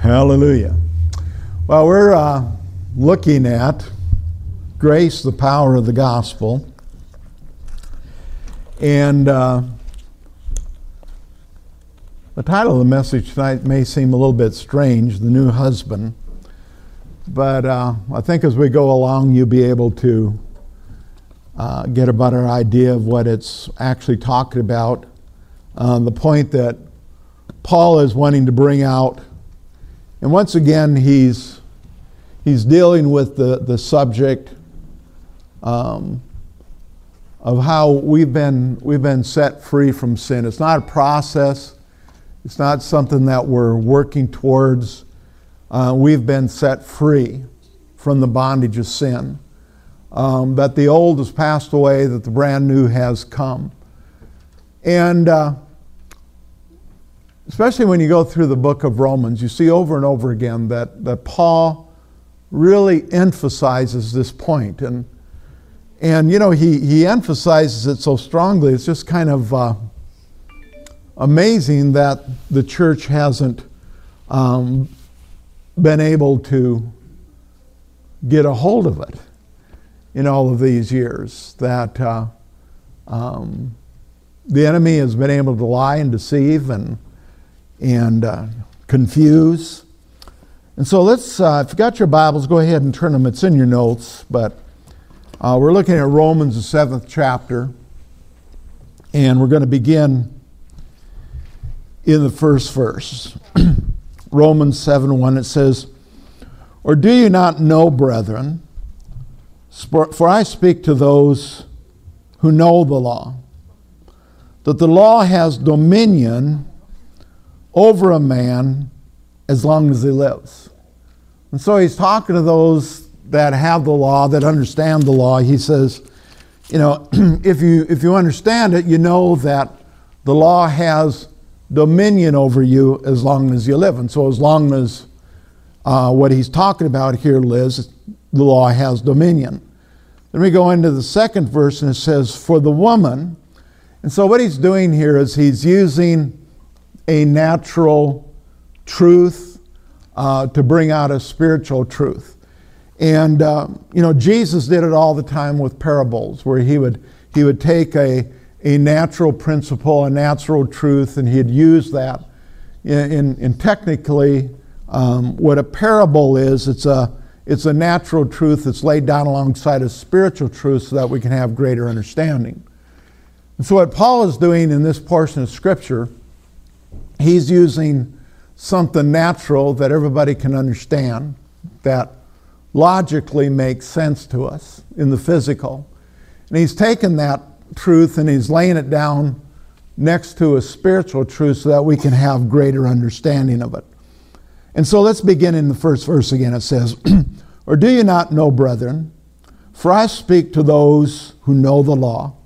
Hallelujah. Well, we're uh, looking at grace, the power of the gospel. And uh, the title of the message tonight may seem a little bit strange The New Husband. But uh, I think as we go along, you'll be able to uh, get a better idea of what it's actually talking about. Uh, the point that Paul is wanting to bring out and once again, he's, he's dealing with the, the subject um, of how we've been, we've been set free from sin. It's not a process, it's not something that we're working towards. Uh, we've been set free from the bondage of sin. Um, that the old has passed away, that the brand new has come. And uh, especially when you go through the book of Romans, you see over and over again that, that Paul really emphasizes this point. And, and you know, he, he emphasizes it so strongly, it's just kind of uh, amazing that the church hasn't um, been able to get a hold of it in all of these years. That uh, um, the enemy has been able to lie and deceive and and uh, confuse. And so let's, uh, if you got your Bibles, go ahead and turn them. It's in your notes, but uh, we're looking at Romans, the seventh chapter, and we're going to begin in the first verse. Romans 7 1, it says, Or do you not know, brethren, for I speak to those who know the law, that the law has dominion over a man as long as he lives. And so he's talking to those that have the law, that understand the law. He says, you know, if you if you understand it, you know that the law has dominion over you as long as you live. And so as long as uh, what he's talking about here, Liz, the law has dominion. Then we go into the second verse and it says, For the woman, and so what he's doing here is he's using a natural truth uh, to bring out a spiritual truth. And, uh, you know, Jesus did it all the time with parables, where he would, he would take a, a natural principle, a natural truth, and he'd use that. In, in, technically, um, what a parable is, it's a, it's a natural truth that's laid down alongside a spiritual truth so that we can have greater understanding. And so, what Paul is doing in this portion of Scripture he's using something natural that everybody can understand, that logically makes sense to us in the physical. And he's taken that truth and he's laying it down next to a spiritual truth so that we can have greater understanding of it. And so let's begin in the first verse again. It says, Or do you not know, brethren, for I speak to those who know the law,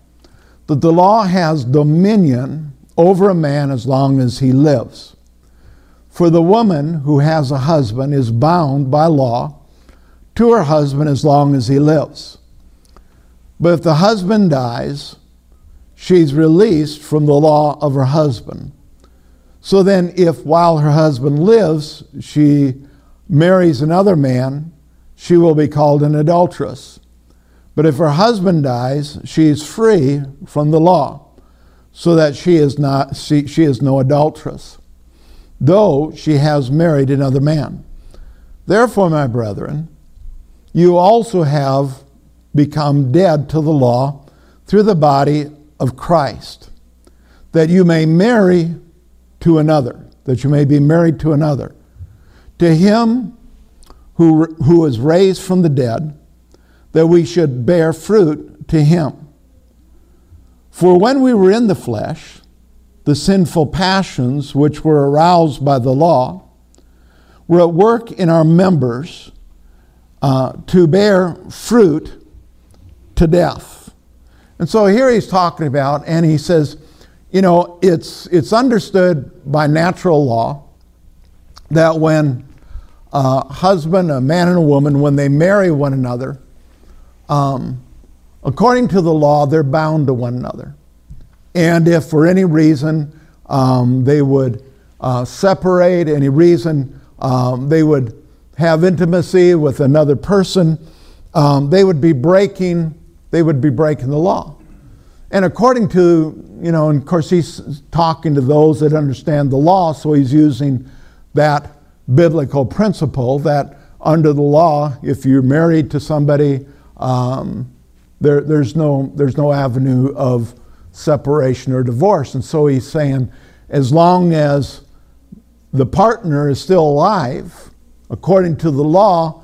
that the law has dominion over a man as long as he lives. For the woman who has a husband is bound by law to her husband as long as he lives. But if the husband dies, she's released from the law of her husband. So then, if while her husband lives, she marries another man, she will be called an adulteress. But if her husband dies, she is free from the law so that she is not she, she is no adulteress, though she has married another man. Therefore, my brethren, you also have become dead to the law through the body of Christ, that you may marry to another, that you may be married to another. To him who, who was raised from the dead, that we should bear fruit to him. For when we were in the flesh, the sinful passions which were aroused by the law were at work in our members uh, to bear fruit to death. And so here he's talking about, and he says, you know, it's, it's understood by natural law that when a husband, a man, and a woman, when they marry one another, um, according to the law, they're bound to one another. And if for any reason um, they would uh, separate, any reason um, they would have intimacy with another person, um, they would be breaking they would be breaking the law. And according to, you know, and of course he's talking to those that understand the law, so he's using that biblical principle that under the law, if you're married to somebody, um, there, there's, no, there's no avenue of separation or divorce. And so he's saying, as long as the partner is still alive, according to the law,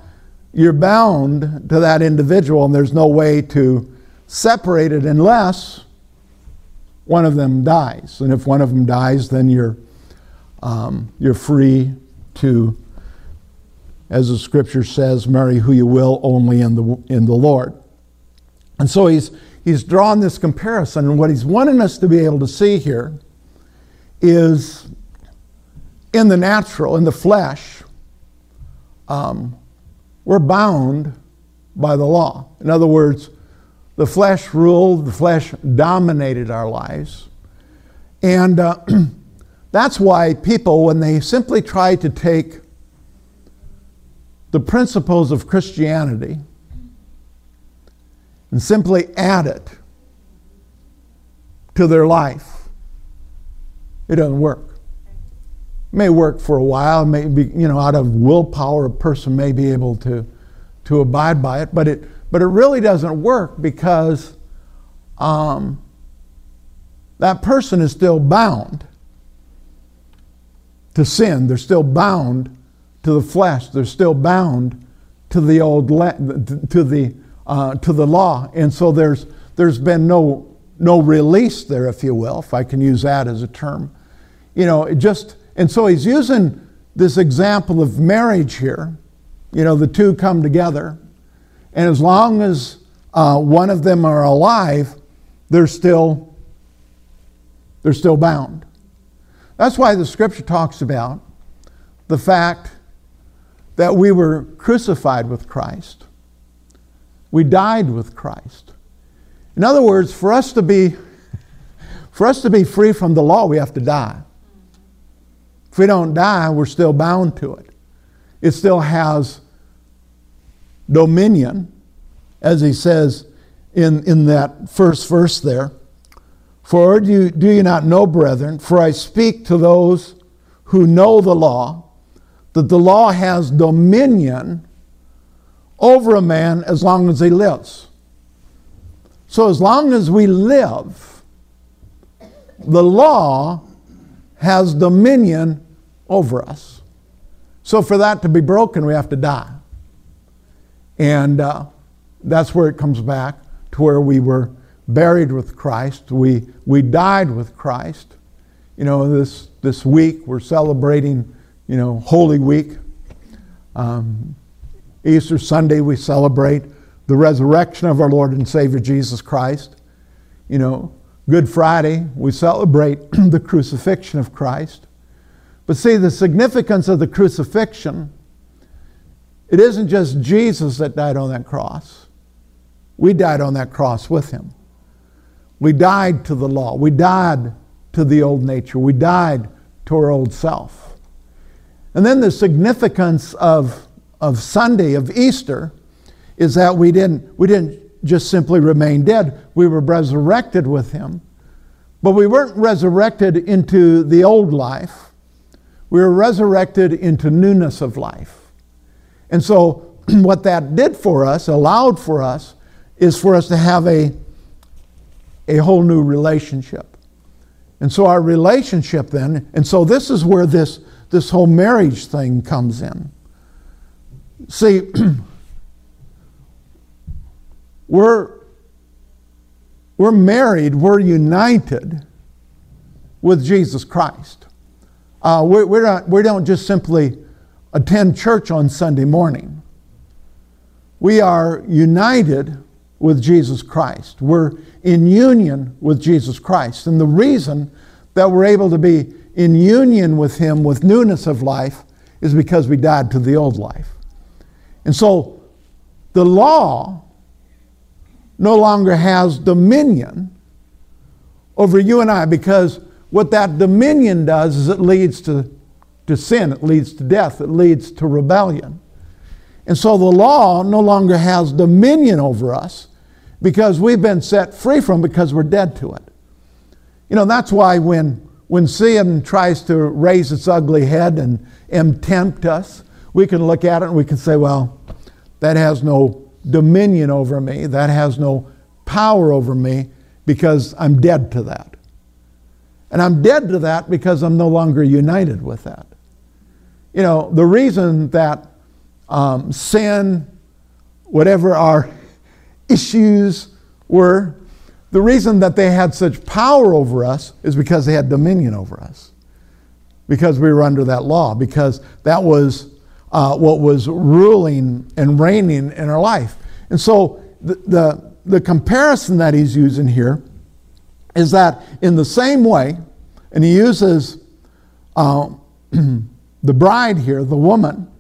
you're bound to that individual, and there's no way to separate it unless one of them dies. And if one of them dies, then you're, um, you're free to, as the scripture says, marry who you will only in the, in the Lord. And so he's, he's drawn this comparison, and what he's wanting us to be able to see here is in the natural, in the flesh, um, we're bound by the law. In other words, the flesh ruled, the flesh dominated our lives. And uh, that's why people, when they simply try to take the principles of Christianity and simply add it to their life, it doesn't work It may work for a while, maybe you know out of willpower a person may be able to to abide by it, but it but it really doesn't work because um, that person is still bound to sin. They're still bound to the flesh. They're still bound to the old le- to the uh, to the law, and so there's there's been no no release there, if you will, if I can use that as a term. You know, it just and so he's using this example of marriage here. You know, the two come together, and as long as uh, one of them are alive, they're still they're still bound. That's why the scripture talks about the fact that we were crucified with Christ. We died with Christ. In other words, for us to be for us to be free from the law, we have to die. If we don't die, we're still bound to it. It still has dominion, as he says in, in that first verse there. For do you, do you not know, brethren, for I speak to those who know the law, that the law has dominion over a man as long as he lives. So, as long as we live, the law has dominion over us. So, for that to be broken, we have to die. And uh, that's where it comes back to where we were buried with Christ. We, we died with Christ. You know, this, this week we're celebrating, you know, Holy Week. Um, Easter Sunday we celebrate the resurrection of our Lord and Savior Jesus Christ. You know, Good Friday, we celebrate the crucifixion of Christ. But see, the significance of the crucifixion, it isn't just Jesus that died on that cross. We died on that cross with him. We died to the law. We died to the old nature. We died to our old self. And then the significance of, of Sunday, of Easter, is that we didn't, we didn't just simply remain dead. We were resurrected with him. But we weren't resurrected into the old life. We were resurrected into newness of life. And so, what that did for us, allowed for us, is for us to have a, a whole new relationship. And so, our relationship then, and so this is where this, this whole marriage thing comes in. See, We're, we're married, we're united with Jesus Christ. Uh, we're, we're not, we don't just simply attend church on Sunday morning. We are united with Jesus Christ. We're in union with Jesus Christ. And the reason that we're able to be in union with Him with newness of life is because we died to the old life. And so the law no longer has dominion over you and I because what that dominion does is it leads to, to sin, it leads to death, it leads to rebellion. And so the law no longer has dominion over us because we've been set free from because we're dead to it. You know, that's why when, when sin tries to raise its ugly head and, and tempt us, we can look at it and we can say, well, that has no dominion over me, that has no power over me because I'm dead to that. And I'm dead to that because I'm no longer united with that. You know, the reason that um, sin, whatever our issues were, the reason that they had such power over us is because they had dominion over us. Because we were under that law, because that was uh, what was ruling and reigning in our life. And so the, the, the comparison that he's using here is that in the same way, and he uses uh, the bride here, the woman,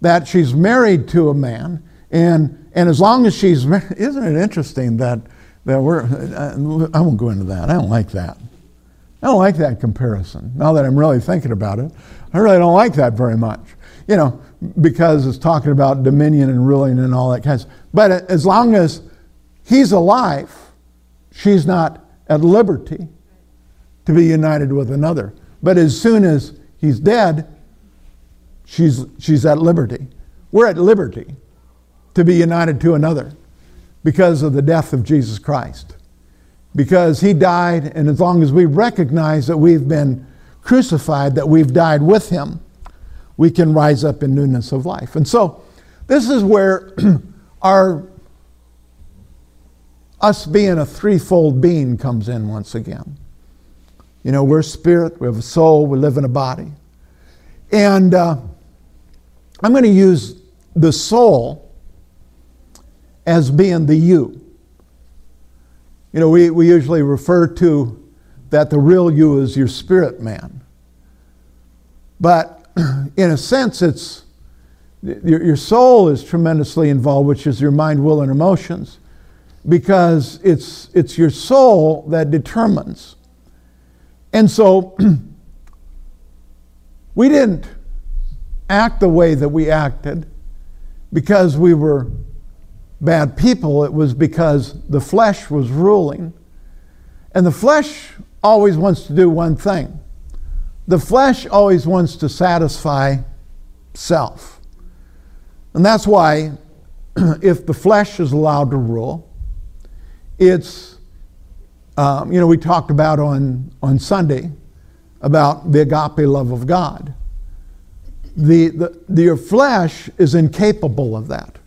that she's married to a man, and, and as long as she's married, isn't it interesting that, that we're, uh, I won't go into that, I don't like that. I don't like that comparison. Now that I'm really thinking about it, I really don't like that very much. You know, because it's talking about dominion and ruling and all that kind of stuff. But as long as he's alive, she's not at liberty to be united with another. But as soon as he's dead, she's, she's at liberty. We're at liberty to be united to another because of the death of Jesus Christ. Because he died, and as long as we recognize that we've been crucified, that we've died with him, we can rise up in newness of life. And so, this is where our us being a threefold being comes in once again. You know, we're spirit, we have a soul, we live in a body. And uh, I'm going to use the soul as being the you. You know, we, we usually refer to that the real you is your spirit man. But in a sense, it's your, your soul is tremendously involved, which is your mind, will, and emotions, because it's, it's your soul that determines and so we didn't act the way that we acted because we were bad people. It was because the flesh was ruling. And the flesh always wants to do one thing the flesh always wants to satisfy self. And that's why, if the flesh is allowed to rule, it's um, you know, we talked about on, on Sunday about the agape love of God. The, the, the, your flesh is incapable of that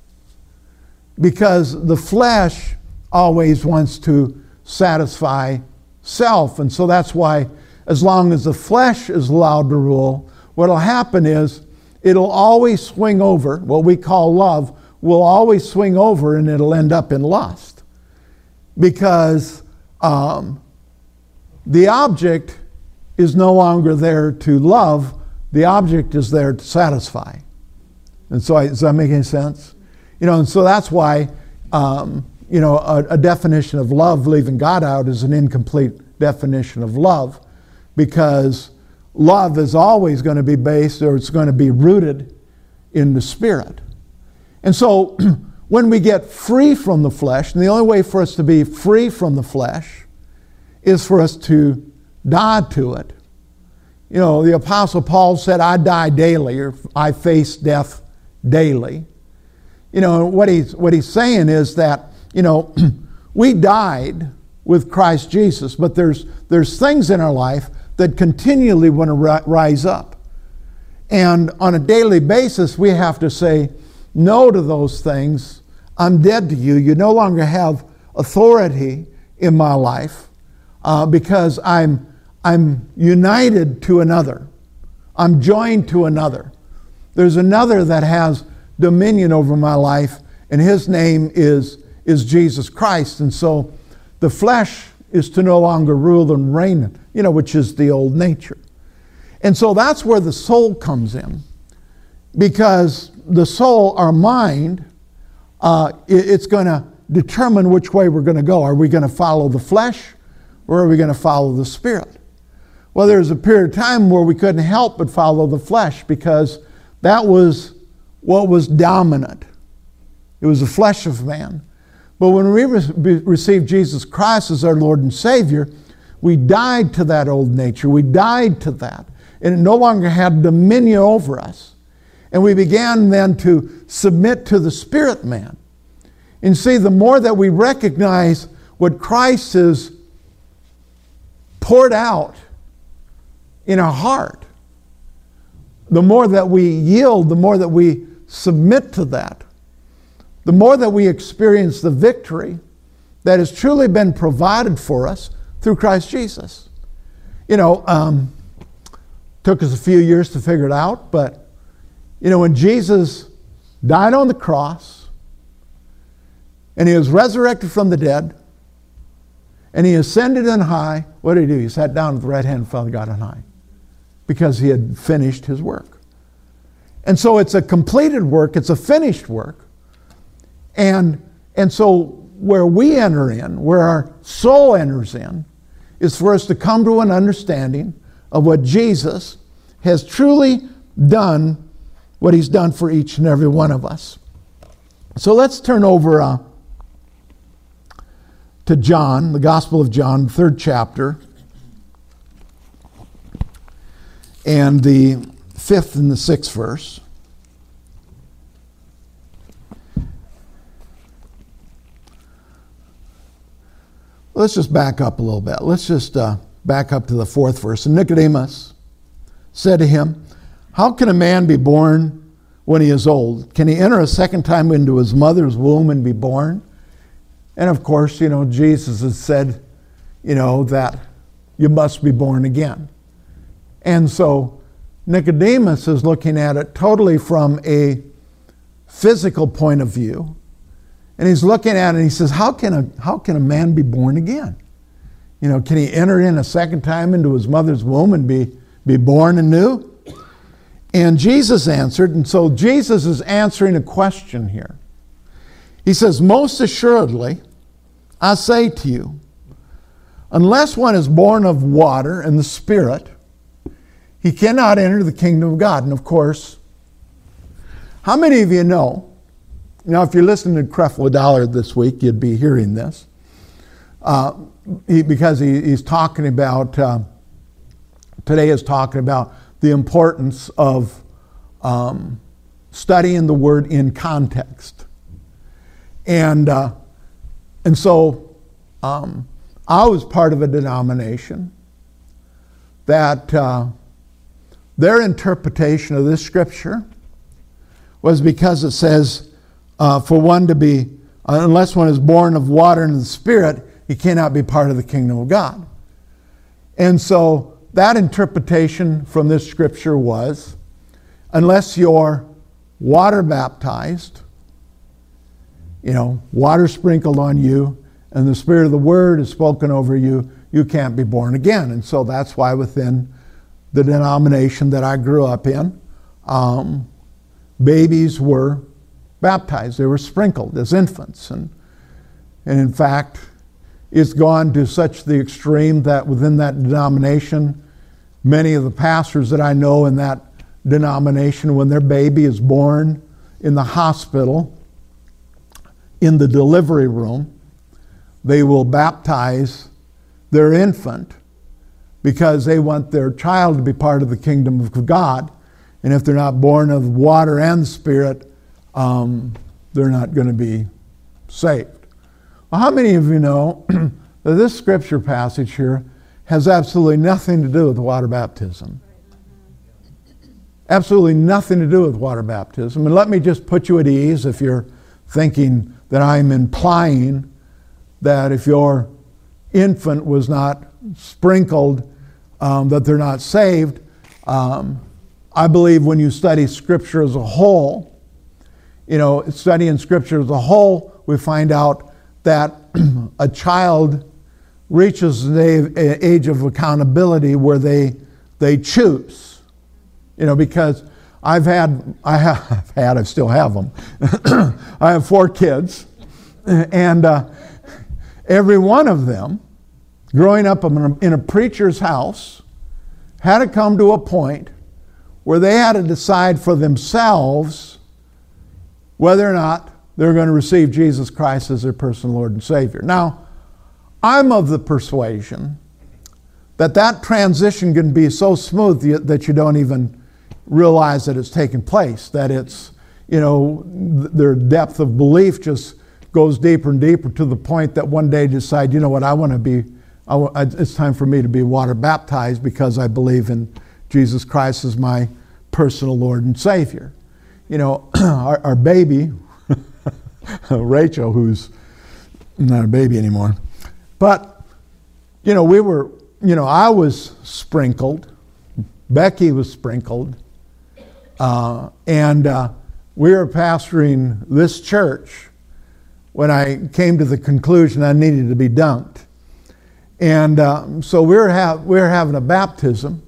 because the flesh always wants to satisfy self. And so that's why, as long as the flesh is allowed to rule, what will happen is it'll always swing over. What we call love will always swing over and it'll end up in lust because um, the object is no longer there to love, the object is there to satisfy. And so, does that make any sense? You know, and so that's why, um, you know, a, a definition of love, leaving God out, is an incomplete definition of love because love is always going to be based or it's going to be rooted in the Spirit. And so, when we get free from the flesh, and the only way for us to be free from the flesh is for us to die to it. You know, the Apostle Paul said, I die daily, or I face death daily. You know, what he's, what he's saying is that, you know, we died with Christ Jesus, but there's, there's things in our life that continually want to rise up. And on a daily basis, we have to say no to those things I'm dead to you. You no longer have authority in my life uh, because I'm, I'm united to another. I'm joined to another. There's another that has dominion over my life, and his name is, is Jesus Christ. And so the flesh is to no longer rule and reign, you know, which is the old nature. And so that's where the soul comes in. Because the soul, our mind, uh, it's going to determine which way we're going to go. Are we going to follow the flesh or are we going to follow the Spirit? Well, there was a period of time where we couldn't help but follow the flesh because that was what was dominant. It was the flesh of man. But when we re- received Jesus Christ as our Lord and Savior, we died to that old nature. We died to that. And it no longer had dominion over us. And we began then to submit to the spirit man. And see, the more that we recognize what Christ has poured out in our heart, the more that we yield, the more that we submit to that, the more that we experience the victory that has truly been provided for us through Christ Jesus. You know, um, took us a few years to figure it out, but you know, when Jesus died on the cross and he was resurrected from the dead and he ascended on high, what did he do? He sat down at the right hand of Father God on high because he had finished his work. And so it's a completed work, it's a finished work. And, and so where we enter in, where our soul enters in, is for us to come to an understanding of what Jesus has truly done, what he's done for each and every one of us. So let's turn over uh, to John, the Gospel of John, third chapter, and the fifth and the sixth verse. Let's just back up a little bit. Let's just uh, back up to the fourth verse. And Nicodemus said to him, How can a man be born when he is old? Can he enter a second time into his mother's womb and be born? And of course, you know, Jesus has said, you know, that you must be born again. And so Nicodemus is looking at it totally from a physical point of view and he's looking at it and he says, How can a, how can a man be born again? You know, can he enter in a second time into his mother's womb and be, be born anew? And Jesus answered, and so Jesus is answering a question here. He says, Most assuredly, I say to you, unless one is born of water and the Spirit, he cannot enter the kingdom of God. And of course, how many of you know now, if you're listening to Creflo Dollar this week, you'd be hearing this. Uh, he, because he, he's talking about, uh, today is talking about the importance of um, studying the word in context. And, uh, and so um, I was part of a denomination that uh, their interpretation of this scripture was because it says, uh, for one to be, uh, unless one is born of water and the Spirit, he cannot be part of the kingdom of God. And so that interpretation from this scripture was unless you're water baptized, you know, water sprinkled on you, and the Spirit of the Word is spoken over you, you can't be born again. And so that's why within the denomination that I grew up in, um, babies were baptized, they were sprinkled as infants. And, and in fact, it's gone to such the extreme that within that denomination, many of the pastors that I know in that denomination, when their baby is born in the hospital, in the delivery room, they will baptize their infant because they want their child to be part of the kingdom of God. And if they're not born of water and Spirit, um, they're not going to be saved. Well, how many of you know that this scripture passage here has absolutely nothing to do with water baptism? Absolutely nothing to do with water baptism. And let me just put you at ease if you're thinking that I'm implying that if your infant was not sprinkled, um, that they're not saved. Um, I believe when you study Scripture as a whole, you know, studying Scripture as a whole, we find out that a child reaches the age of accountability where they, they choose. You know, because I've had, I have had, I still have them. I have four kids, and uh, every one of them, growing up in a, in a preacher's house, had to come to a point where they had to decide for themselves whether or not they're going to receive Jesus Christ as their personal Lord and Savior. Now, I'm of the persuasion that that transition can be so smooth that you don't even realize that it's taken place, that it's, you know, their depth of belief just goes deeper and deeper to the point that one day decide, you know what, I want to be, it's time for me to be water baptized because I believe in Jesus Christ as my personal Lord and Savior. You know, our, our baby, Rachel, who's not a baby anymore, but, you know, we were, you know, I was sprinkled, Becky was sprinkled, uh, and uh, we were pastoring this church when I came to the conclusion I needed to be dunked. And uh, so we were, ha- we're having a baptism.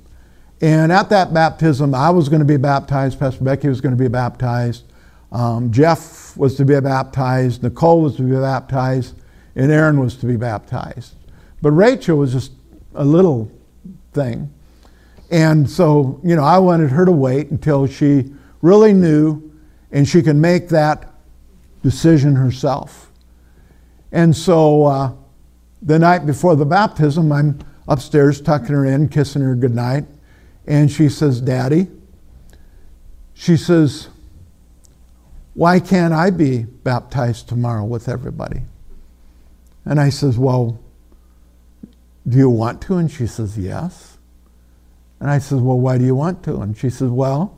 And at that baptism, I was going to be baptized. Pastor Becky was going to be baptized. Um, Jeff was to be baptized. Nicole was to be baptized. And Aaron was to be baptized. But Rachel was just a little thing. And so, you know, I wanted her to wait until she really knew and she could make that decision herself. And so uh, the night before the baptism, I'm upstairs tucking her in, kissing her goodnight. And she says, Daddy, she says, why can't I be baptized tomorrow with everybody? And I says, Well, do you want to? And she says, Yes. And I says, Well, why do you want to? And she says, Well,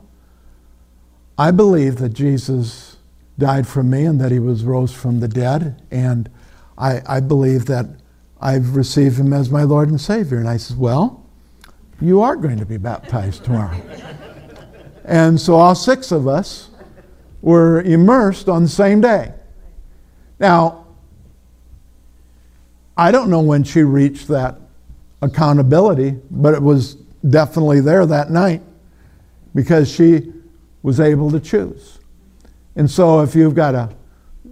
I believe that Jesus died for me and that he was rose from the dead. And I, I believe that I've received him as my Lord and Savior. And I says, Well, you are going to be baptized tomorrow. and so all six of us were immersed on the same day. Now, I don't know when she reached that accountability, but it was definitely there that night because she was able to choose. And so if you've got a,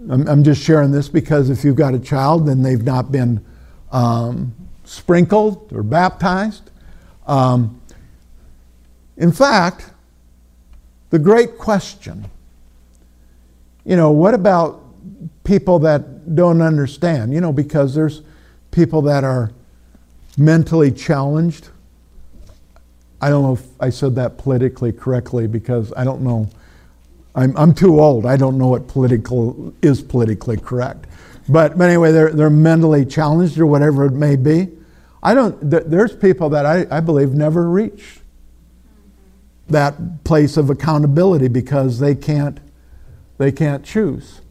I'm, just sharing this because if you've got a child and they've not been um, sprinkled or baptized, um, in fact, the great question, you know, what about people that don't understand? You know, because there's people that are mentally challenged. I don't know if I said that politically correctly because I don't know I'm, I'm too old. I don't know what political is politically correct. But, but anyway, they're, they're mentally challenged or whatever it may be. I don't, th- there's people that I, I believe never reach that place of accountability because they can't, they can't choose.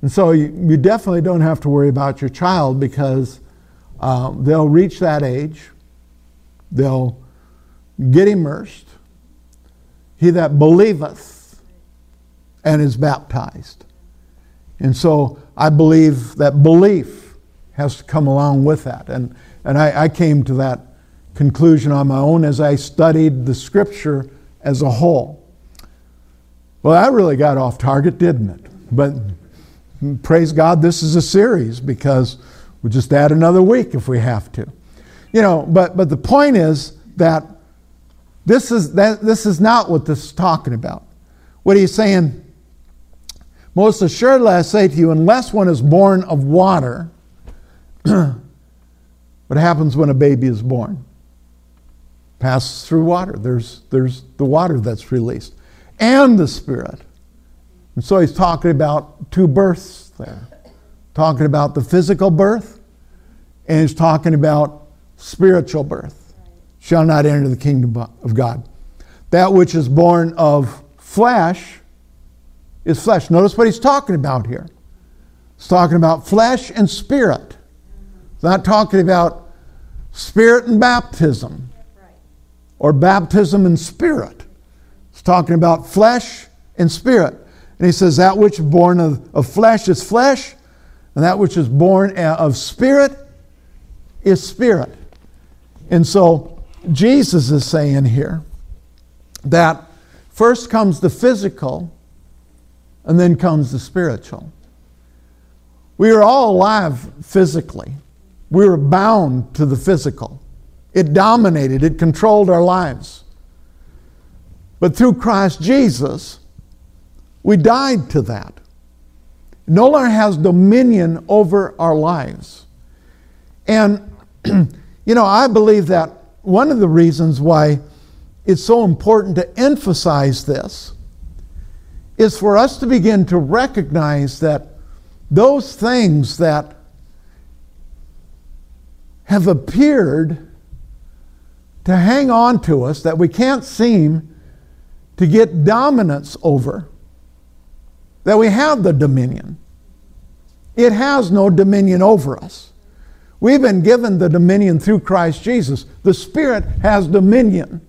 And so you, you definitely don't have to worry about your child because uh, they'll reach that age, they'll get immersed. He that believeth and is baptized. And so I believe that belief has to come along with that. And, and I, I came to that conclusion on my own as I studied the scripture as a whole. Well, that really got off target, didn't it? But praise God, this is a series because we'll just add another week if we have to. You know, but, but the point is that this is, that, this is not what this is talking about. What he's saying, most assuredly, I say to you, unless one is born of water, what happens when a baby is born? Passes through water. There's, there's the water that's released, and the Spirit. And so he's talking about two births there talking about the physical birth, and he's talking about spiritual birth. Shall not enter the kingdom of God. That which is born of flesh is flesh. Notice what he's talking about here. He's talking about flesh and spirit. He's not talking about spirit and baptism or baptism and spirit. He's talking about flesh and spirit. And he says, That which is born of, of flesh is flesh, and that which is born uh, of spirit is spirit. And so Jesus is saying here that first comes the physical and then comes the spiritual. We are all alive physically. We were bound to the physical. It dominated, it controlled our lives. But through Christ Jesus, we died to that. No longer has dominion over our lives. And, you know, I believe that one of the reasons why it's so important to emphasize this is for us to begin to recognize that those things that have appeared to hang on to us that we can't seem to get dominance over, that we have the dominion. It has no dominion over us. We've been given the dominion through Christ Jesus. The Spirit has dominion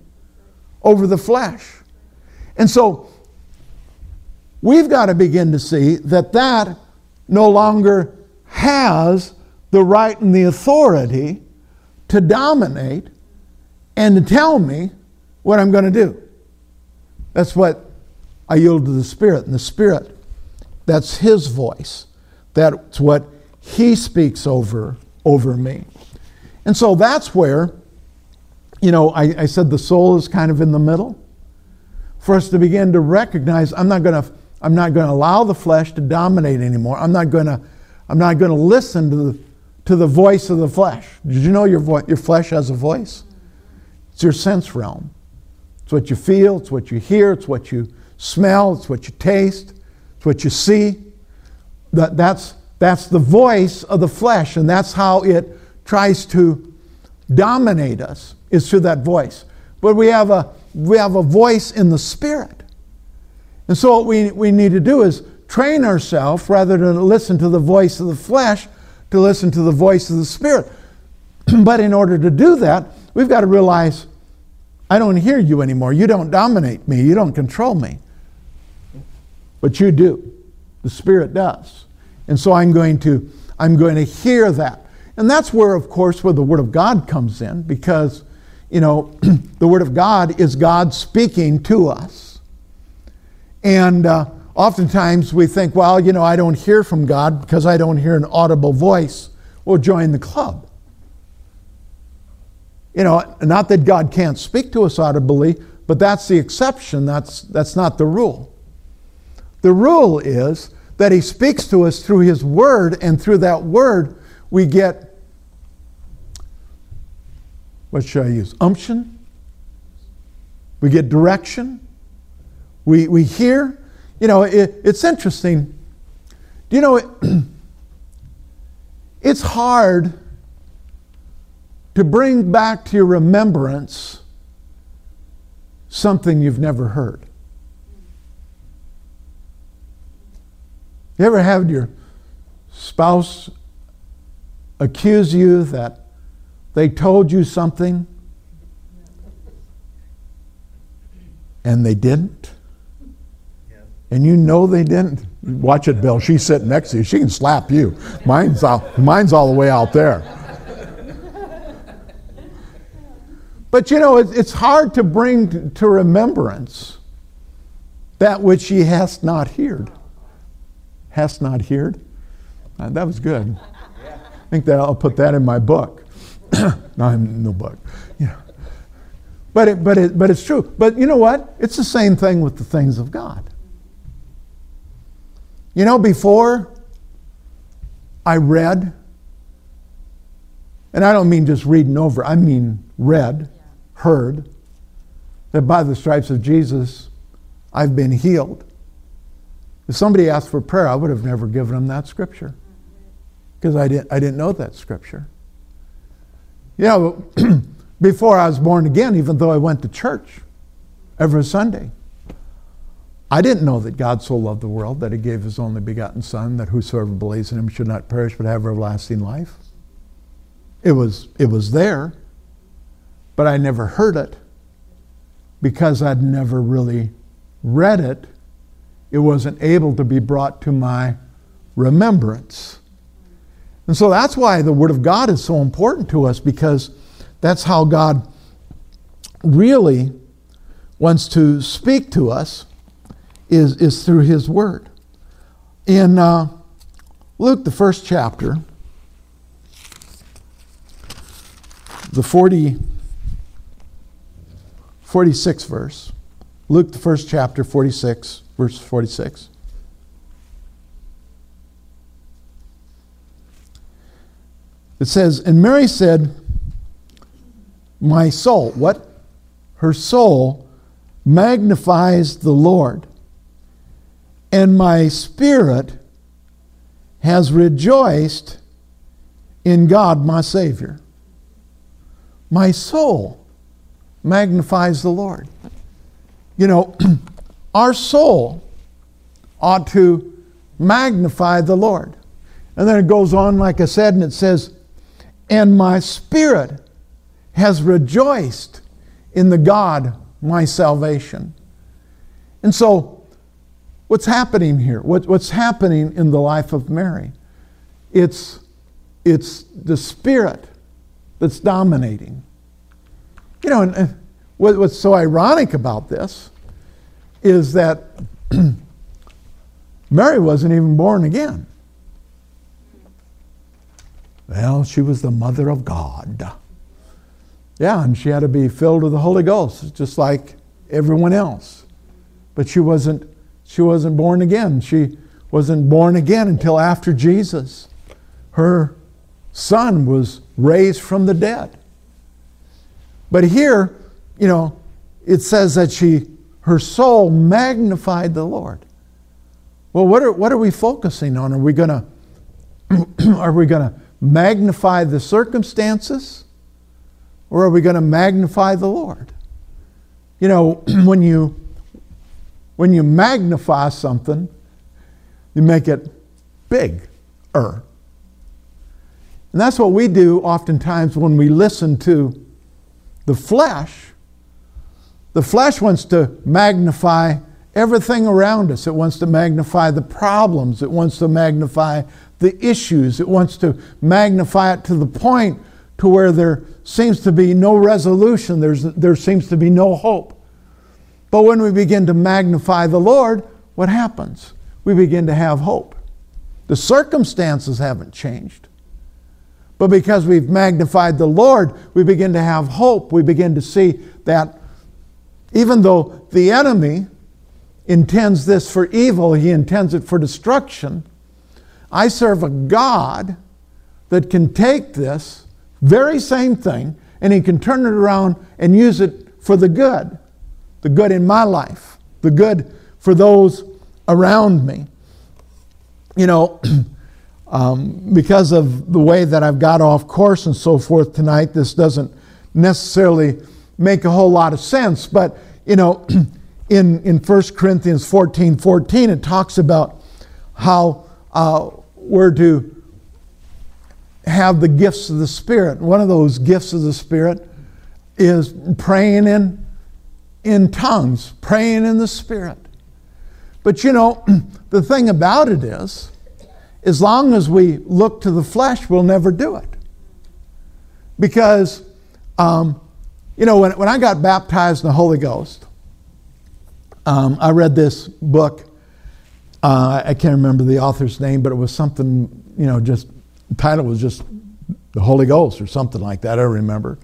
over the flesh. And so we've got to begin to see that that no longer has the right and the authority to dominate and to tell me what I'm going to do. That's what I yield to the Spirit. And the Spirit, that's His voice. That's what He speaks over, over me. And so that's where, you know, I, I said the soul is kind of in the middle. For us to begin to recognize, I'm not going to. I'm not going to allow the flesh to dominate anymore. I'm not going to, I'm not going to listen to the, to the voice of the flesh. Did you know your, vo- your flesh has a voice? It's your sense realm. It's what you feel, it's what you hear, it's what you smell, it's what you taste, it's what you see. That, that's, that's the voice of the flesh, and that's how it tries to dominate us, is through that voice. But we have a, we have a voice in the spirit. And so what we, we need to do is train ourselves rather than listen to the voice of the flesh to listen to the voice of the spirit. but in order to do that, we've got to realize I don't hear you anymore. You don't dominate me. You don't control me. But you do. The Spirit does. And so I'm going to I'm going to hear that. And that's where, of course, where the Word of God comes in, because, you know, the Word of God is God speaking to us. And uh, oftentimes we think, well, you know, I don't hear from God because I don't hear an audible voice. Well, join the club. You know, not that God can't speak to us audibly, but that's the exception. That's, that's not the rule. The rule is that He speaks to us through His Word, and through that Word, we get what should I use? Unction. We get direction. We, we hear. You know, it, it's interesting. Do you know, it, it's hard to bring back to your remembrance something you've never heard. You ever had your spouse accuse you that they told you something and they didn't? And you know they didn't? Watch it, Bill. She's sitting next to you. She can slap you. Mine's, out, mine's all the way out there. But you know, it's hard to bring to remembrance that which ye hast not heard. Hast not heard? Uh, that was good. I think that I'll put that in my book. no, I'm no book. Yeah. But it, but it, but it's true. But you know what? It's the same thing with the things of God. You know, before I read, and I don't mean just reading over, I mean read heard that by the stripes of Jesus I've been healed. If somebody asked for prayer, I would have never given them that scripture mm-hmm. because I didn't, I didn't know that scripture. You know, before I was born again, even though I went to church every Sunday, I didn't know that God so loved the world that he gave his only begotten Son, that whosoever believes in him should not perish but have everlasting life. It was, it was there but I never heard it because I'd never really read it. It wasn't able to be brought to my remembrance. And so that's why the Word of God is so important to us because that's how God really wants to speak to us is, is through His Word. In uh, Luke, the first chapter, the 40 46th verse. Luke, the first chapter, 46, verse 46. It says, And Mary said, My soul, what? Her soul magnifies the Lord, and my spirit has rejoiced in God my Savior. My soul magnifies the Lord. You know, our soul ought to magnify the Lord. And then it goes on, like I said, and it says, And my spirit has rejoiced in the God, my salvation. And so, what's happening here? What, what's happening in the life of Mary? It's, it's the spirit that's dominating. You know, and what's so ironic about this is that Mary wasn't even born again. Well, she was the mother of God. Yeah, and she had to be filled with the Holy Ghost, just like everyone else. But she wasn't, she wasn't born again. She wasn't born again until after Jesus. Her son was raised from the dead. But here, you know, it says that she, her soul magnified the Lord. Well, what are, what are we focusing on? Are we going to, are we going to magnify the circumstances? Or are we going to magnify the Lord? You know, when you, when you magnify something, you make it big er. And that's what we do oftentimes when we listen to the flesh, the flesh wants to magnify everything around us. It wants to magnify the problems. It wants to magnify the issues. It wants to magnify it to the point to where there seems to be no resolution. There's, there seems to be no hope. But when we begin to magnify the Lord, what happens? We begin to have hope. The circumstances haven't changed. But because we've magnified the Lord, we begin to have hope. We begin to see that even though the enemy intends this for evil, he intends it for destruction. I serve a God that can take this very same thing and he can turn it around and use it for the good the good in my life, the good for those around me. You know, Um, because of the way that I've got off course and so forth tonight, this doesn't necessarily make a whole lot of sense. But, you know, in, in 1 Corinthians 14 14, it talks about how uh, we're to have the gifts of the Spirit. One of those gifts of the Spirit is praying in, in tongues, praying in the Spirit. But you know, the thing about it is, as long as we look to the flesh, we'll never do it. Because, um, you know, when, when I got baptized in the Holy Ghost, um, I read this book. Uh, I can't remember the author's name, but it was something, you know, just, the title was just The Holy Ghost or something like that, I remember.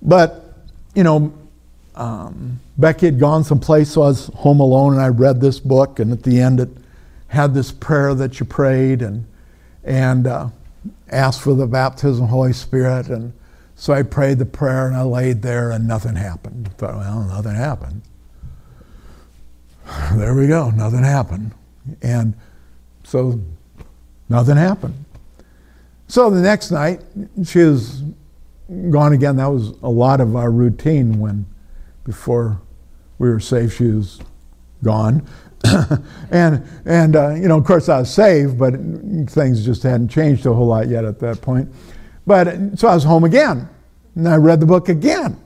But, you know, um, Becky had gone someplace, so I was home alone, and I read this book, and at the end it had this prayer that you prayed and, and uh, asked for the baptism of the Holy Spirit. And so I prayed the prayer and I laid there and nothing happened. I thought, well, nothing happened. There we go, nothing happened. And so nothing happened. So the next night, she was gone again. That was a lot of our routine when, before we were saved, she was gone. and and uh, you know, of course, I was saved, but things just hadn't changed a whole lot yet at that point. But so I was home again, and I read the book again,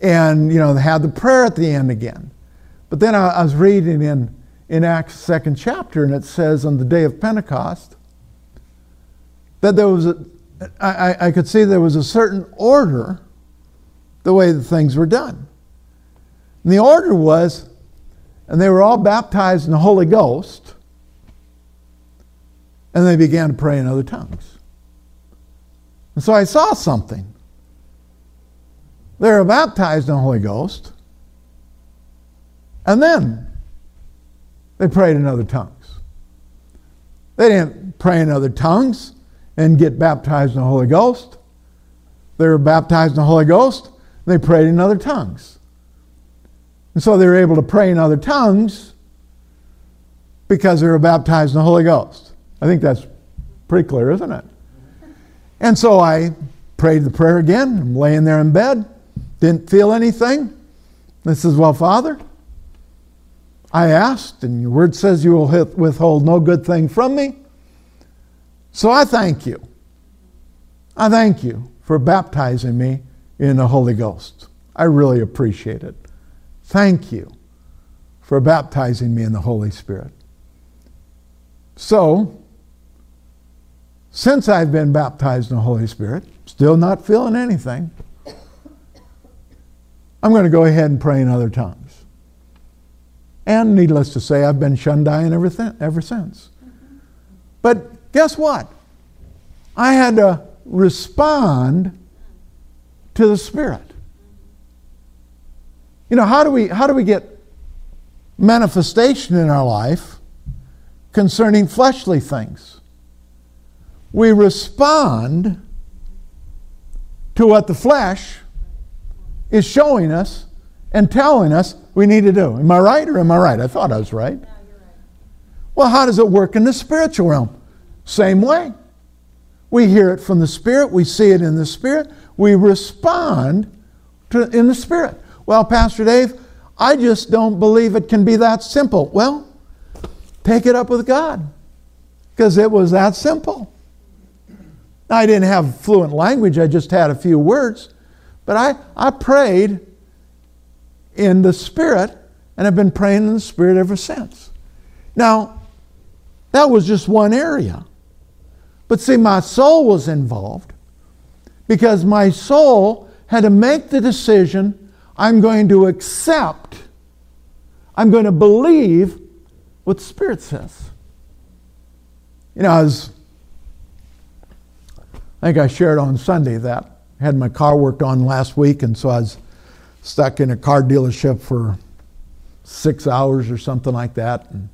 and you know, had the prayer at the end again. But then I, I was reading in in Acts second chapter, and it says on the day of Pentecost that there was a, I, I could see there was a certain order the way the things were done. And the order was and they were all baptized in the Holy Ghost, and they began to pray in other tongues. And so I saw something. they were baptized in the Holy Ghost, and then they prayed in other tongues. They didn't pray in other tongues and get baptized in the Holy Ghost. They were baptized in the Holy Ghost, they prayed in other tongues. And so they were able to pray in other tongues because they were baptized in the Holy Ghost. I think that's pretty clear, isn't it? And so I prayed the prayer again. I'm laying there in bed, didn't feel anything. I says, Well, Father, I asked, and your word says you will withhold no good thing from me. So I thank you. I thank you for baptizing me in the Holy Ghost. I really appreciate it. Thank you for baptizing me in the Holy Spirit. So, since I've been baptized in the Holy Spirit, still not feeling anything, I'm going to go ahead and pray in other tongues. And needless to say, I've been shundaing ever, th- ever since. But guess what? I had to respond to the Spirit. You know, how do we, how do we get manifestation in our life concerning fleshly things? We respond to what the flesh is showing us and telling us we need to do. Am I right or am I right? I thought I was right. Well, how does it work in the spiritual realm? Same way. We hear it from the Spirit, we see it in the Spirit, we respond to, in the Spirit. Well, Pastor Dave, I just don't believe it can be that simple. Well, take it up with God because it was that simple. I didn't have fluent language, I just had a few words. But I, I prayed in the Spirit and have been praying in the Spirit ever since. Now, that was just one area. But see, my soul was involved because my soul had to make the decision I'm going to accept, I'm going to believe what the Spirit says. You know, I was, I think I shared on Sunday that I had my car worked on last week, and so I was stuck in a car dealership for six hours or something like that. And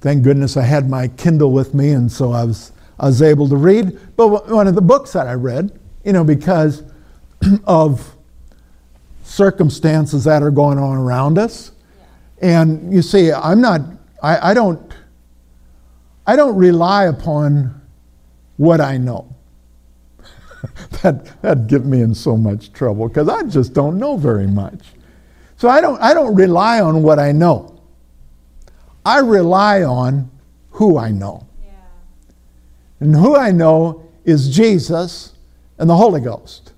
thank goodness I had my Kindle with me, and so I was I was able to read. But one of the books that I read, you know, because of circumstances that are going on around us. And you see, I'm not, I, I don't, I don't rely upon what I know. that, that'd get me in so much trouble because I just don't know very much. So I don't, I don't rely on what I know. I rely on who I know. And who I know is Jesus and the Holy Ghost.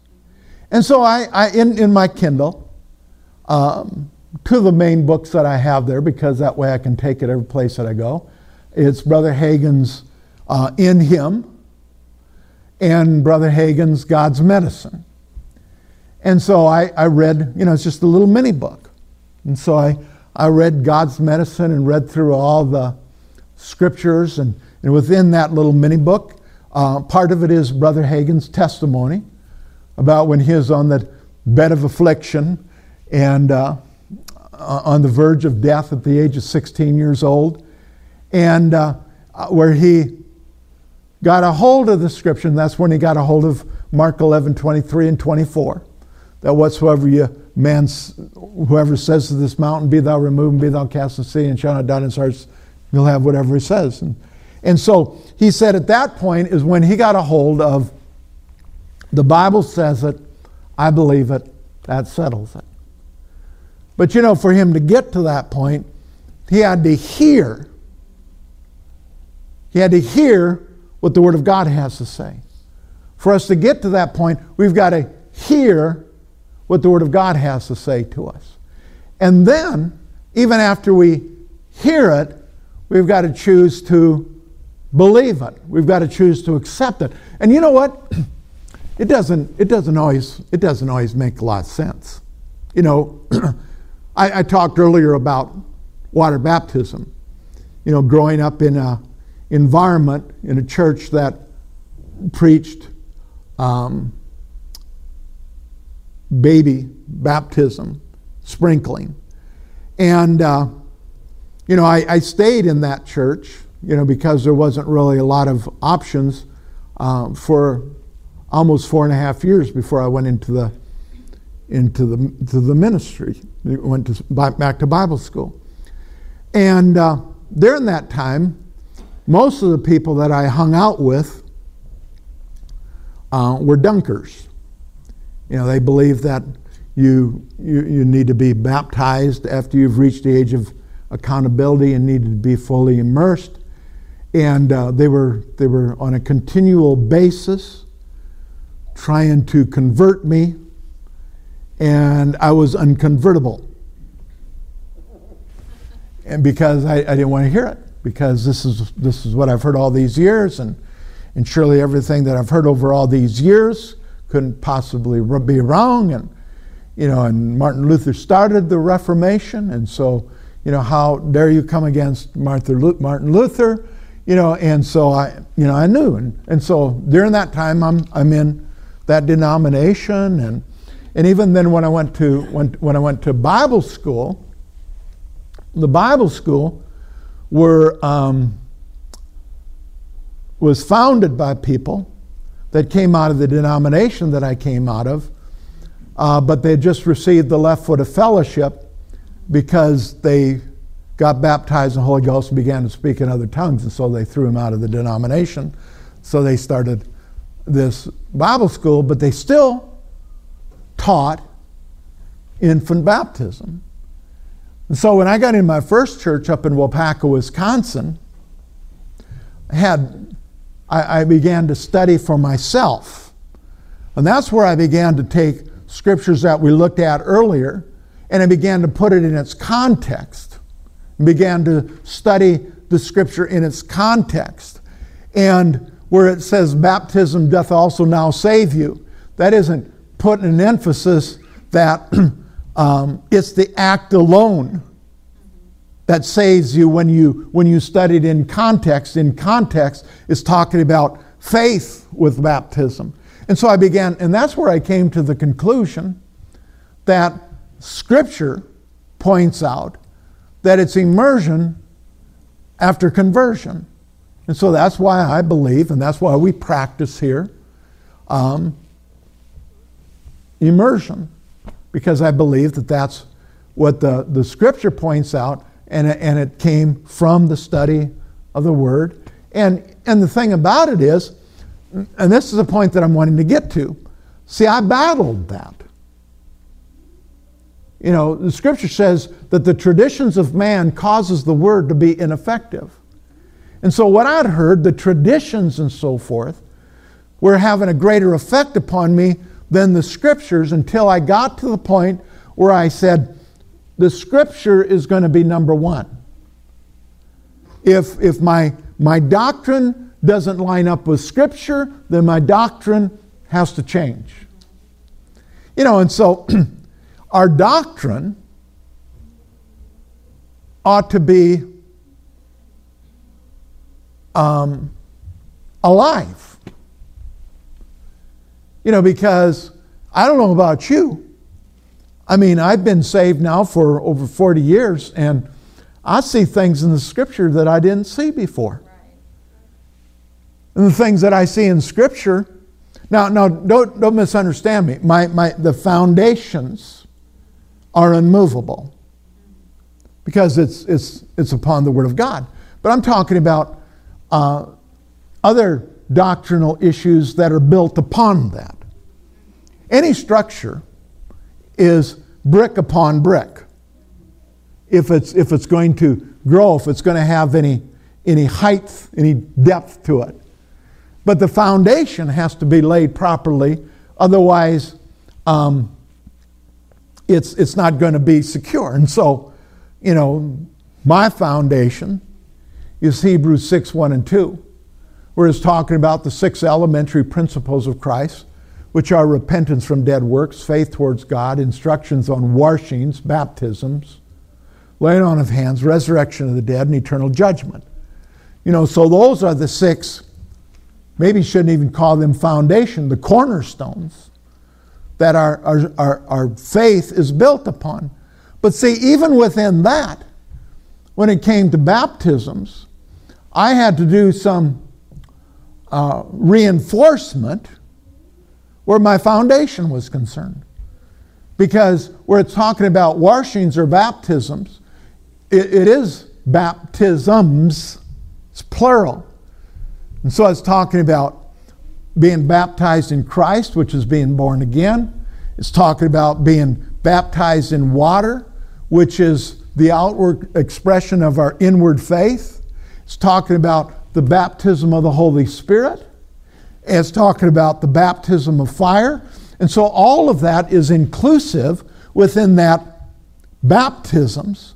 And so I, I in, in my Kindle, um, to the main books that I have there, because that way I can take it every place that I go, it's Brother Hagin's uh, In Him and Brother Hagin's God's Medicine. And so I, I read, you know, it's just a little mini book. And so I, I read God's Medicine and read through all the scriptures and and within that little mini book, uh, part of it is Brother Hagin's testimony about when he is on the bed of affliction and uh, on the verge of death at the age of 16 years old, and uh, where he got a hold of the scripture, and that's when he got a hold of Mark 11, 23 and 24. That whatsoever you man, whoever says to this mountain, be thou removed and be thou cast in the sea, and shall not doubt in his heart, you'll have whatever he says. And and so he said at that point is when he got a hold of the Bible says it, I believe it, that settles it. But you know, for him to get to that point, he had to hear. He had to hear what the Word of God has to say. For us to get to that point, we've got to hear what the Word of God has to say to us. And then, even after we hear it, we've got to choose to believe it. We've got to choose to accept it. And you know what? It doesn't, it doesn't, always, it doesn't always make a lot of sense. You know, I, I, talked earlier about water baptism. You know, growing up in an environment in a church that preached um, baby baptism, sprinkling. And, uh, you know, I, I, stayed in that church, you know, because there wasn't really a lot of options uh, for almost four and a half years before I went into the into the to the ministry. Went to back to Bible school, and uh, during that time, most of the people that I hung out with uh, were dunkers. You know, they believe that you, you, you need to be baptized after you've reached the age of accountability and needed to be fully immersed. And uh, they, were, they were on a continual basis trying to convert me, and I was unconvertible. And because I, I didn't want to hear it, because this is, this is what I've heard all these years, and, and surely everything that I've heard over all these years couldn't possibly be wrong. And, you know, and Martin Luther started the Reformation. And so, you know, how dare you come against Martin Luther? You know, and so I, you know, I knew. And, and so during that time, I'm, I'm in that denomination. And, and even then when I went to, when, when I went to Bible school, the Bible school were, um, was founded by people that came out of the denomination that I came out of, uh, but they just received the left foot of fellowship because they got baptized in the Holy Ghost and began to speak in other tongues, and so they threw him out of the denomination. So they started this Bible school, but they still taught infant baptism. And so when I got in my first church up in Waupaca, Wisconsin, I had I, I began to study for myself. And that's where I began to take scriptures that we looked at earlier and I began to put it in its context. Began to study the scripture in its context. And where it says, Baptism doth also now save you, that isn't putting an emphasis that um, it's the act alone that saves you when you when you studied in context in context is talking about faith with baptism and so i began and that's where i came to the conclusion that scripture points out that it's immersion after conversion and so that's why i believe and that's why we practice here um, immersion because i believe that that's what the, the scripture points out and it, and it came from the study of the Word. And, and the thing about it is, and this is a point that I'm wanting to get to, see, I battled that. You know, the scripture says that the traditions of man causes the word to be ineffective. And so what I'd heard, the traditions and so forth, were having a greater effect upon me than the scriptures until I got to the point where I said, the scripture is going to be number one. If, if my, my doctrine doesn't line up with scripture, then my doctrine has to change. You know, and so our doctrine ought to be um, alive. You know, because I don't know about you, I mean, I've been saved now for over 40 years, and I see things in the scripture that I didn't see before. And the things that I see in scripture, now, now don't, don't misunderstand me. My, my, the foundations are unmovable because it's, it's, it's upon the Word of God. But I'm talking about uh, other doctrinal issues that are built upon that. Any structure is brick upon brick. If it's, if it's going to grow, if it's going to have any, any height, any depth to it. But the foundation has to be laid properly, otherwise, um, it's, it's not going to be secure. And so, you know, my foundation is Hebrews 6 1 and 2, where it's talking about the six elementary principles of Christ which are repentance from dead works, faith towards God, instructions on washings, baptisms, laying on of hands, resurrection of the dead, and eternal judgment. You know, so those are the six, maybe shouldn't even call them foundation, the cornerstones that our, our, our, our faith is built upon. But see, even within that, when it came to baptisms, I had to do some uh, reinforcement where my foundation was concerned. Because where it's talking about washings or baptisms, it, it is baptisms, it's plural. And so I was talking about being baptized in Christ, which is being born again. It's talking about being baptized in water, which is the outward expression of our inward faith. It's talking about the baptism of the Holy Spirit. It's talking about the baptism of fire. And so all of that is inclusive within that baptisms.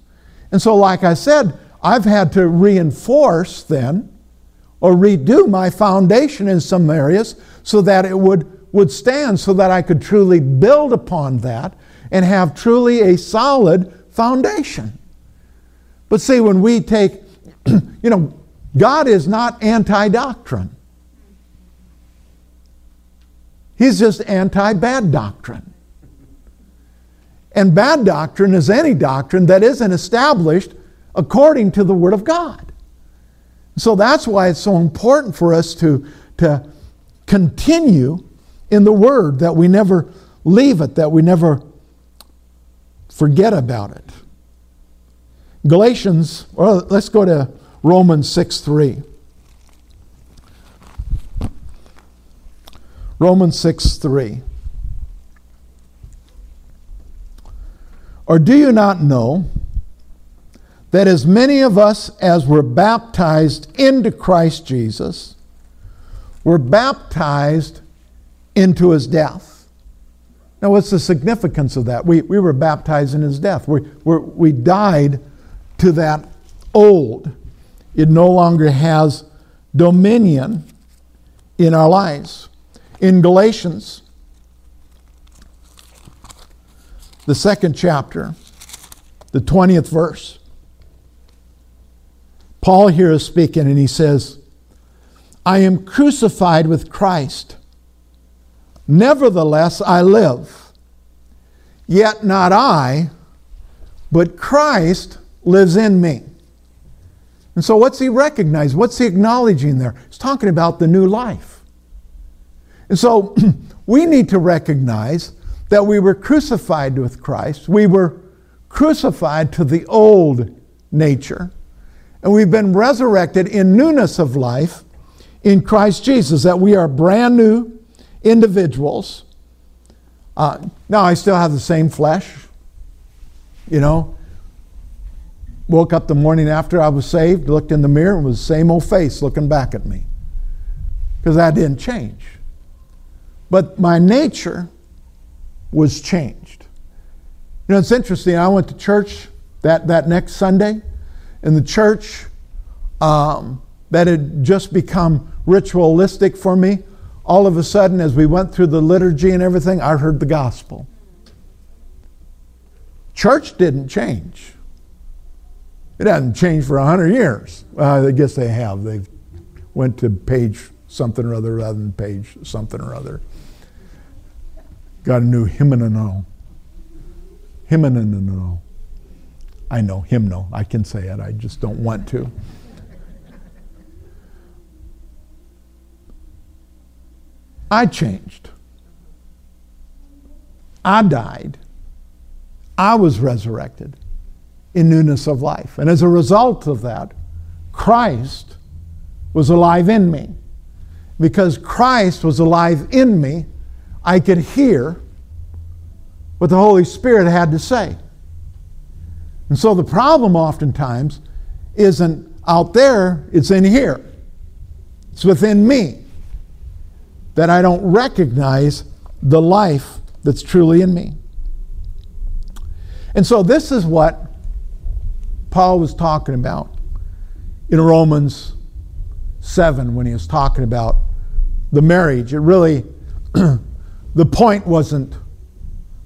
And so, like I said, I've had to reinforce then or redo my foundation in some areas so that it would, would stand, so that I could truly build upon that and have truly a solid foundation. But see, when we take, you know, God is not anti doctrine, He's just anti bad doctrine. And bad doctrine is any doctrine that isn't established according to the Word of God. So that's why it's so important for us to, to continue in the Word, that we never leave it, that we never forget about it. Galatians, well, let's go to Romans 6 3. Romans 6 3. Or do you not know that as many of us as were baptized into Christ Jesus were baptized into his death? Now, what's the significance of that? We, we were baptized in his death. We, we we died to that old. It no longer has dominion in our lives. In Galatians, the second chapter, the 20th verse, Paul here is speaking and he says, I am crucified with Christ. Nevertheless, I live. Yet not I, but Christ lives in me. And so, what's he recognizing? What's he acknowledging there? He's talking about the new life. And so, we need to recognize that we were crucified with Christ. We were crucified to the old nature. And we've been resurrected in newness of life in Christ Jesus, that we are brand new individuals. Uh, now, I still have the same flesh, you know, Woke up the morning after I was saved, looked in the mirror, and was the same old face looking back at me. Because that didn't change. But my nature was changed. You know, it's interesting. I went to church that, that next Sunday, and the church um, that had just become ritualistic for me, all of a sudden, as we went through the liturgy and everything, I heard the gospel. Church didn't change. It hasn't changed for 100 years. Uh, I guess they have. They've went to page something or other rather than page something or other. Got a new hymnal. Hymnal. I know, hymnal. I can say it. I just don't want to. I changed. I died. I was resurrected in newness of life. And as a result of that, Christ was alive in me. Because Christ was alive in me, I could hear what the Holy Spirit had to say. And so the problem oftentimes isn't out there, it's in here. It's within me that I don't recognize the life that's truly in me. And so this is what Paul was talking about in Romans 7 when he was talking about the marriage. It really, the point wasn't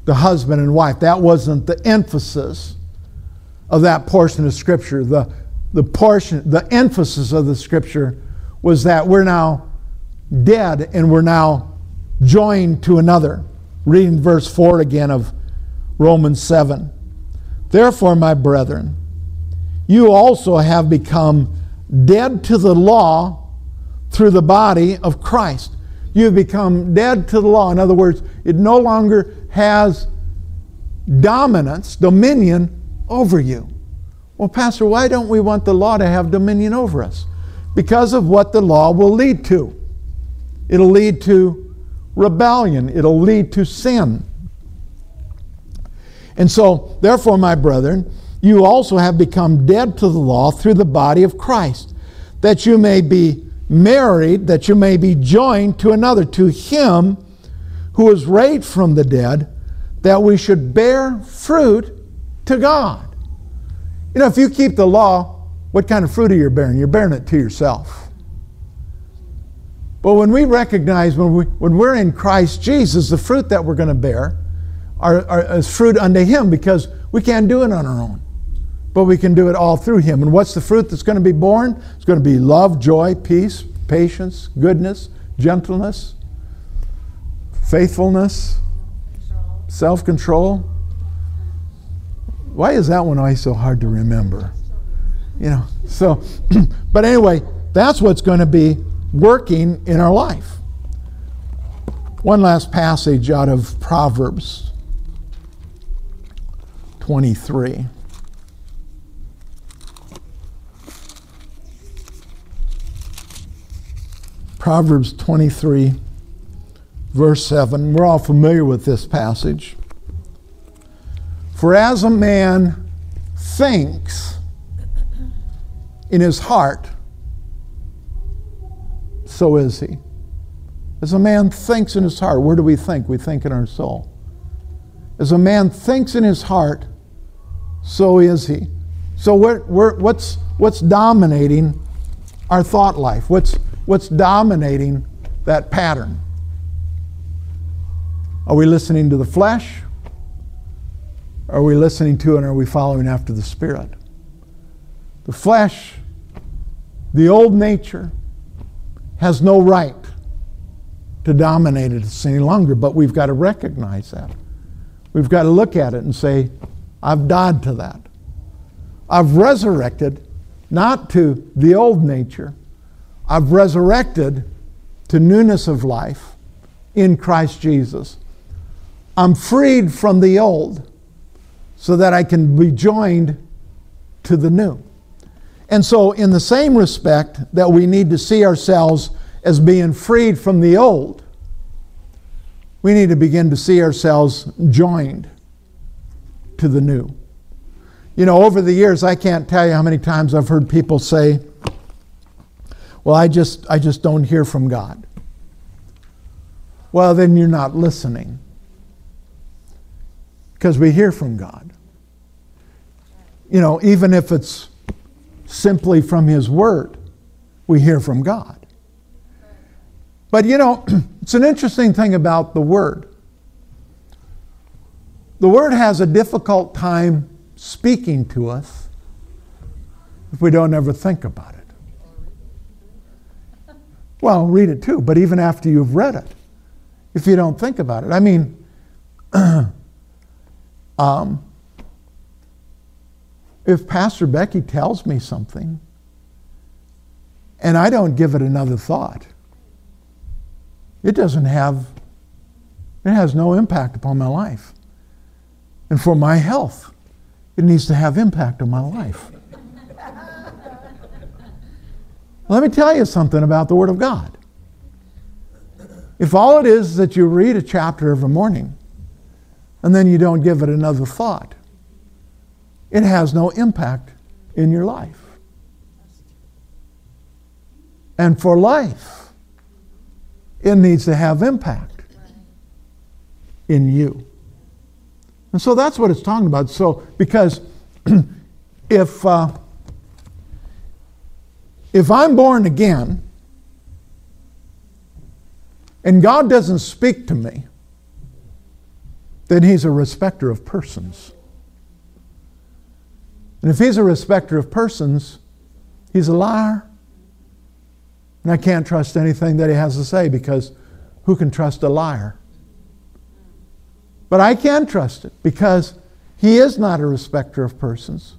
the husband and wife. That wasn't the emphasis of that portion of Scripture. The, the portion, the emphasis of the Scripture was that we're now dead and we're now joined to another. reading verse 4 again of Romans 7. Therefore, my brethren, you also have become dead to the law through the body of Christ. You've become dead to the law. In other words, it no longer has dominance, dominion over you. Well, Pastor, why don't we want the law to have dominion over us? Because of what the law will lead to. It'll lead to rebellion, it'll lead to sin. And so, therefore, my brethren, you also have become dead to the law through the body of Christ, that you may be married, that you may be joined to another, to him who was raised from the dead, that we should bear fruit to God. You know, if you keep the law, what kind of fruit are you bearing? You're bearing it to yourself. But when we recognize when, we, when we're in Christ Jesus, the fruit that we're going to bear are, are, is fruit unto Him because we can't do it on our own. But we can do it all through Him. And what's the fruit that's going to be born? It's going to be love, joy, peace, patience, goodness, gentleness, faithfulness, self control. Why is that one always so hard to remember? You know, so, but anyway, that's what's going to be working in our life. One last passage out of Proverbs 23. Proverbs 23, verse 7. We're all familiar with this passage. For as a man thinks in his heart, so is he. As a man thinks in his heart, where do we think? We think in our soul. As a man thinks in his heart, so is he. So we're, we're, what's, what's dominating our thought life? What's, what's dominating that pattern? Are we listening to the flesh? Are we listening to and are we following after the Spirit? The flesh, the old nature, has no right to dominate us any longer, but we've got to recognize that. We've got to look at it and say, I've died to that. I've resurrected not to the old nature, I've resurrected to newness of life in Christ Jesus. I'm freed from the old so that I can be joined to the new. And so, in the same respect that we need to see ourselves as being freed from the old, we need to begin to see ourselves joined to the new. You know, over the years, I can't tell you how many times I've heard people say, Well, I just, I just don't hear from God. Well, then you're not listening. Because we hear from God. You know, even if it's simply from His Word, we hear from God. But you know, it's an interesting thing about the Word. The Word has a difficult time speaking to us if we don't ever think about it. Well, read it too, but even after you've read it, if you don't think about it. I mean, um, if Pastor Becky tells me something and I don't give it another thought, it doesn't have, it has no impact upon my life. And for my health, it needs to have impact on my life. Let me tell you something about the Word of God. If all it is that you read a chapter every morning and then you don't give it another thought, it has no impact in your life. And for life, it needs to have impact in you. And so that's what it's talking about. So, because if, uh, if I'm born again and God doesn't speak to me, then He's a respecter of persons. And if he's a respecter of persons, he's a liar. And I can't trust anything that he has to say because who can trust a liar? But I can trust it because He is not a respecter of persons.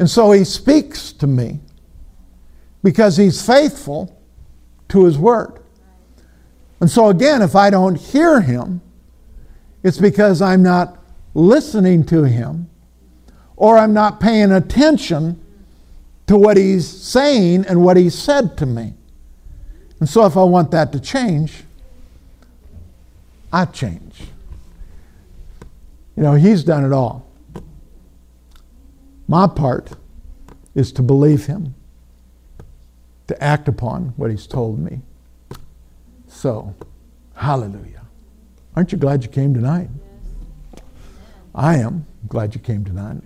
And so He speaks to me because He's faithful to His word. And so, again, if I don't hear Him, it's because I'm not listening to Him or I'm not paying attention to what He's saying and what He said to me. And so, if I want that to change, I change. You know, He's done it all. My part is to believe Him, to act upon what He's told me. So, hallelujah. Aren't you glad you came tonight? I am glad you came tonight.